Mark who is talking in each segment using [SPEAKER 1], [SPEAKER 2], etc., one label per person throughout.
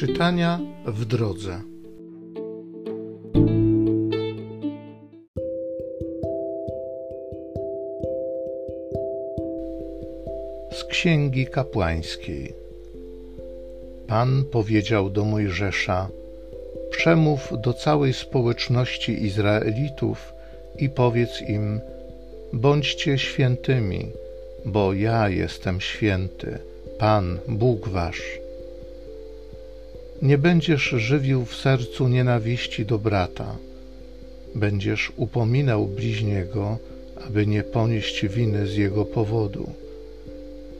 [SPEAKER 1] Czytania w drodze. Z Księgi Kapłańskiej. Pan powiedział do Mojżesza: Przemów do całej społeczności Izraelitów i powiedz im: Bądźcie świętymi, bo ja jestem święty, Pan Bóg wasz. Nie będziesz żywił w sercu nienawiści do brata. Będziesz upominał bliźniego, aby nie ponieść winy z jego powodu.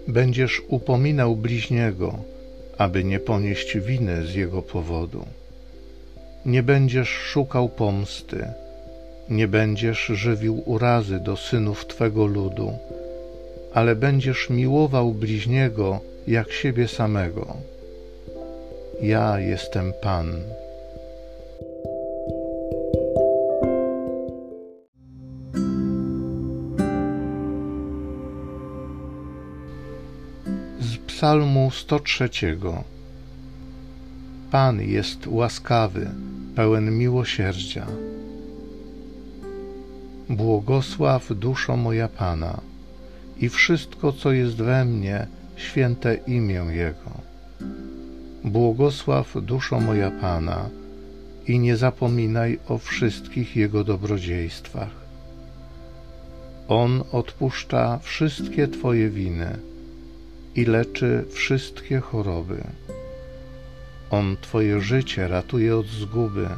[SPEAKER 1] Będziesz upominał bliźniego, aby nie ponieść winy z jego powodu. Nie będziesz szukał pomsty, nie będziesz żywił urazy do synów Twego ludu, ale będziesz miłował bliźniego jak siebie samego. Ja jestem Pan. Z Psalmu 103. Pan jest łaskawy, pełen miłosierdzia. Błogosław duszo moja Pana i wszystko, co jest we mnie, święte imię Jego. Błogosław duszo moja Pana i nie zapominaj o wszystkich Jego dobrodziejstwach. On odpuszcza wszystkie Twoje winy i leczy wszystkie choroby. On Twoje życie ratuje od zguby,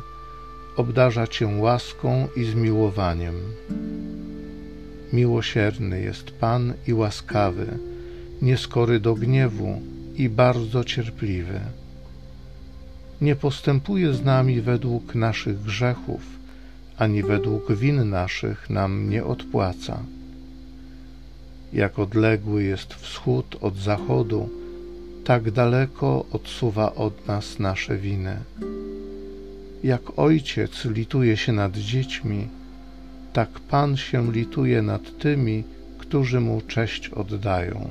[SPEAKER 1] obdarza Cię łaską i zmiłowaniem. Miłosierny jest Pan i łaskawy, nieskory do gniewu i bardzo cierpliwy. Nie postępuje z nami według naszych grzechów, ani według win naszych nam nie odpłaca. Jak odległy jest wschód od zachodu, tak daleko odsuwa od nas nasze winy. Jak ojciec lituje się nad dziećmi, tak Pan się lituje nad tymi, którzy mu cześć oddają.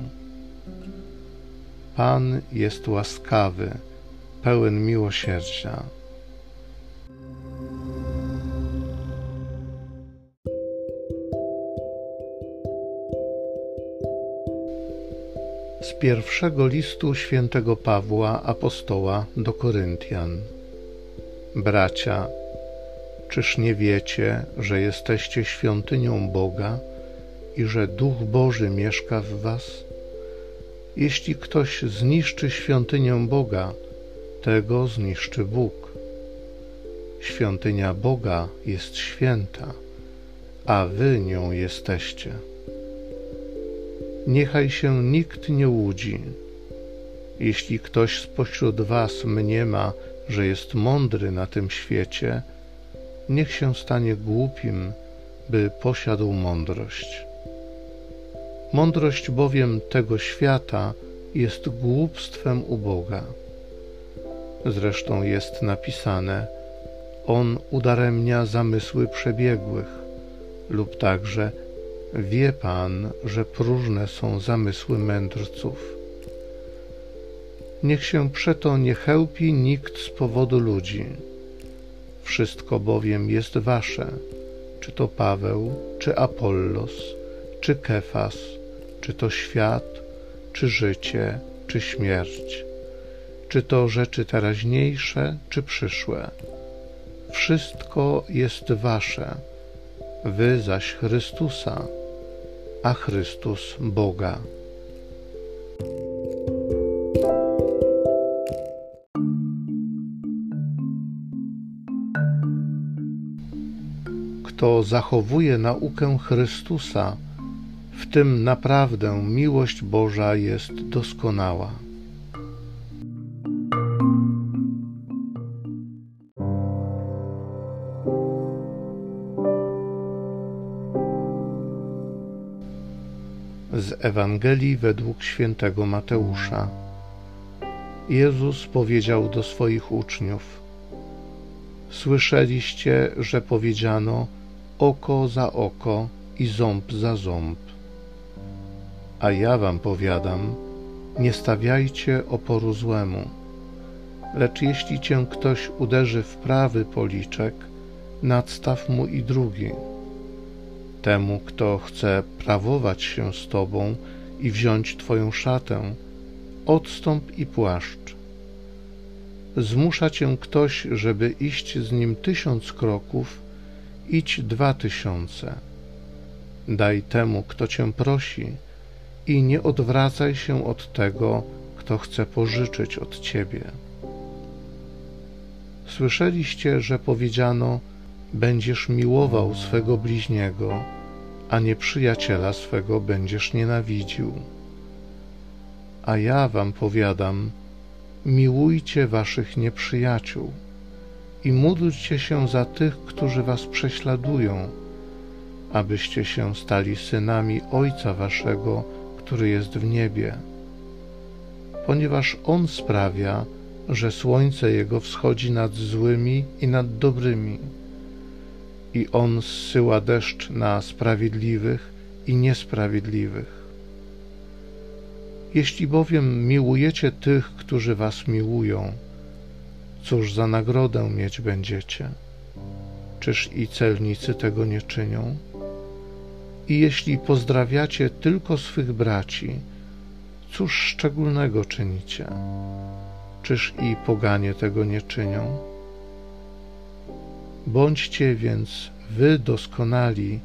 [SPEAKER 1] Pan jest łaskawy, pełen miłosierdzia. Z pierwszego listu świętego Pawła apostoła do Koryntian. Bracia, czyż nie wiecie, że jesteście świątynią Boga i że Duch Boży mieszka w was? Jeśli ktoś zniszczy świątynię Boga, tego zniszczy Bóg. Świątynia Boga jest święta, a wy nią jesteście. Niechaj się nikt nie łudzi. Jeśli ktoś spośród was mniema, że jest mądry na tym świecie, niech się stanie głupim, by posiadł mądrość. Mądrość bowiem tego świata jest głupstwem u Boga. Zresztą jest napisane: On udaremnia zamysły przebiegłych, lub także wie Pan, że próżne są zamysły mędrców. Niech się przeto nie chełpi nikt z powodu ludzi. Wszystko bowiem jest wasze, czy to Paweł, czy Apollos, czy Kefas, czy to świat, czy życie, czy śmierć, czy to rzeczy teraźniejsze, czy przyszłe. Wszystko jest wasze, wy zaś Chrystusa, a Chrystus Boga. Kto zachowuje naukę Chrystusa, w tym naprawdę miłość Boża jest doskonała. Z Ewangelii według świętego Mateusza. Jezus powiedział do swoich uczniów: Słyszeliście, że powiedziano oko za oko i ząb za ząb. A ja wam powiadam, nie stawiajcie oporu złemu. Lecz jeśli cię ktoś uderzy w prawy policzek, nadstaw mu i drugi. Temu, kto chce prawować się z tobą i wziąć twoją szatę, odstąp i płaszcz. Zmusza cię ktoś, żeby iść z nim tysiąc kroków, idź dwa tysiące. Daj temu, kto cię prosi, i nie odwracaj się od tego, kto chce pożyczyć od ciebie. Słyszeliście, że powiedziano: Będziesz miłował swego bliźniego, a nieprzyjaciela swego będziesz nienawidził. A ja wam powiadam: miłujcie waszych nieprzyjaciół i módlcie się za tych, którzy was prześladują, abyście się stali synami Ojca waszego, który jest w niebie. Ponieważ On sprawia, że słońce Jego wschodzi nad złymi i nad dobrymi, i On zsyła deszcz na sprawiedliwych i niesprawiedliwych. Jeśli bowiem miłujecie tych, którzy was miłują, cóż za nagrodę mieć będziecie? Czyż i celnicy tego nie czynią? I jeśli pozdrawiacie tylko swych braci, cóż szczególnego czynicie? Czyż i poganie tego nie czynią? Bądźcie więc wy doskonali,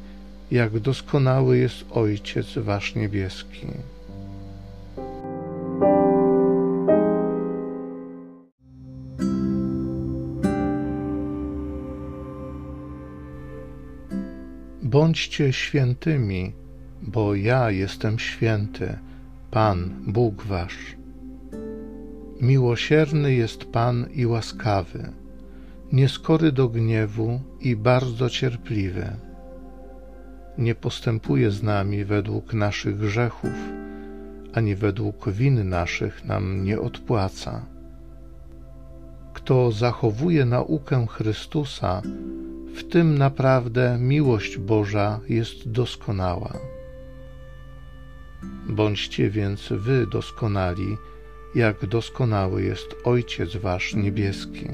[SPEAKER 1] jak doskonały jest Ojciec Wasz Niebieski. Bądźcie świętymi, bo ja jestem święty, Pan, Bóg Wasz. Miłosierny jest Pan i łaskawy, nieskory do gniewu i bardzo cierpliwy. Nie postępuje z nami według naszych grzechów, ani według win naszych nam nie odpłaca. Kto zachowuje naukę Chrystusa, w tym naprawdę miłość Boża jest doskonała. Bądźcie więc wy doskonali, jak doskonały jest Ojciec Wasz Niebieski.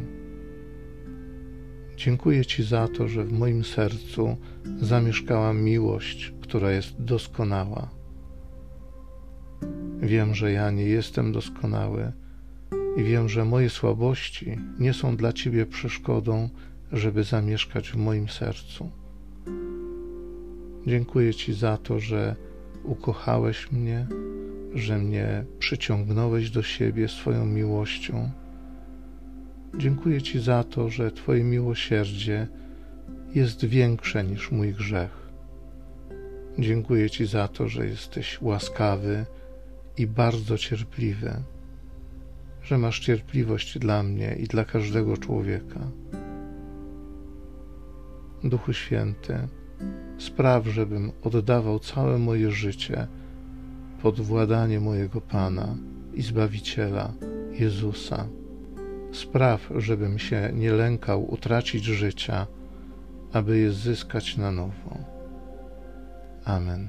[SPEAKER 1] Dziękuję Ci za to, że w moim sercu zamieszkała miłość, która jest doskonała. Wiem, że ja nie jestem doskonały i wiem, że moje słabości nie są dla Ciebie przeszkodą, żeby zamieszkać w moim sercu. Dziękuję Ci za to, że ukochałeś mnie, że mnie przyciągnąłeś do siebie swoją miłością. Dziękuję Ci za to, że Twoje miłosierdzie jest większe niż mój grzech. Dziękuję Ci za to, że jesteś łaskawy i bardzo cierpliwy, że masz cierpliwość dla mnie i dla każdego człowieka. Duchu Święty, spraw, żebym oddawał całe moje życie pod władanie mojego Pana i Zbawiciela, Jezusa. Spraw, żebym się nie lękał utracić życia, aby je zyskać na nowo. Amen.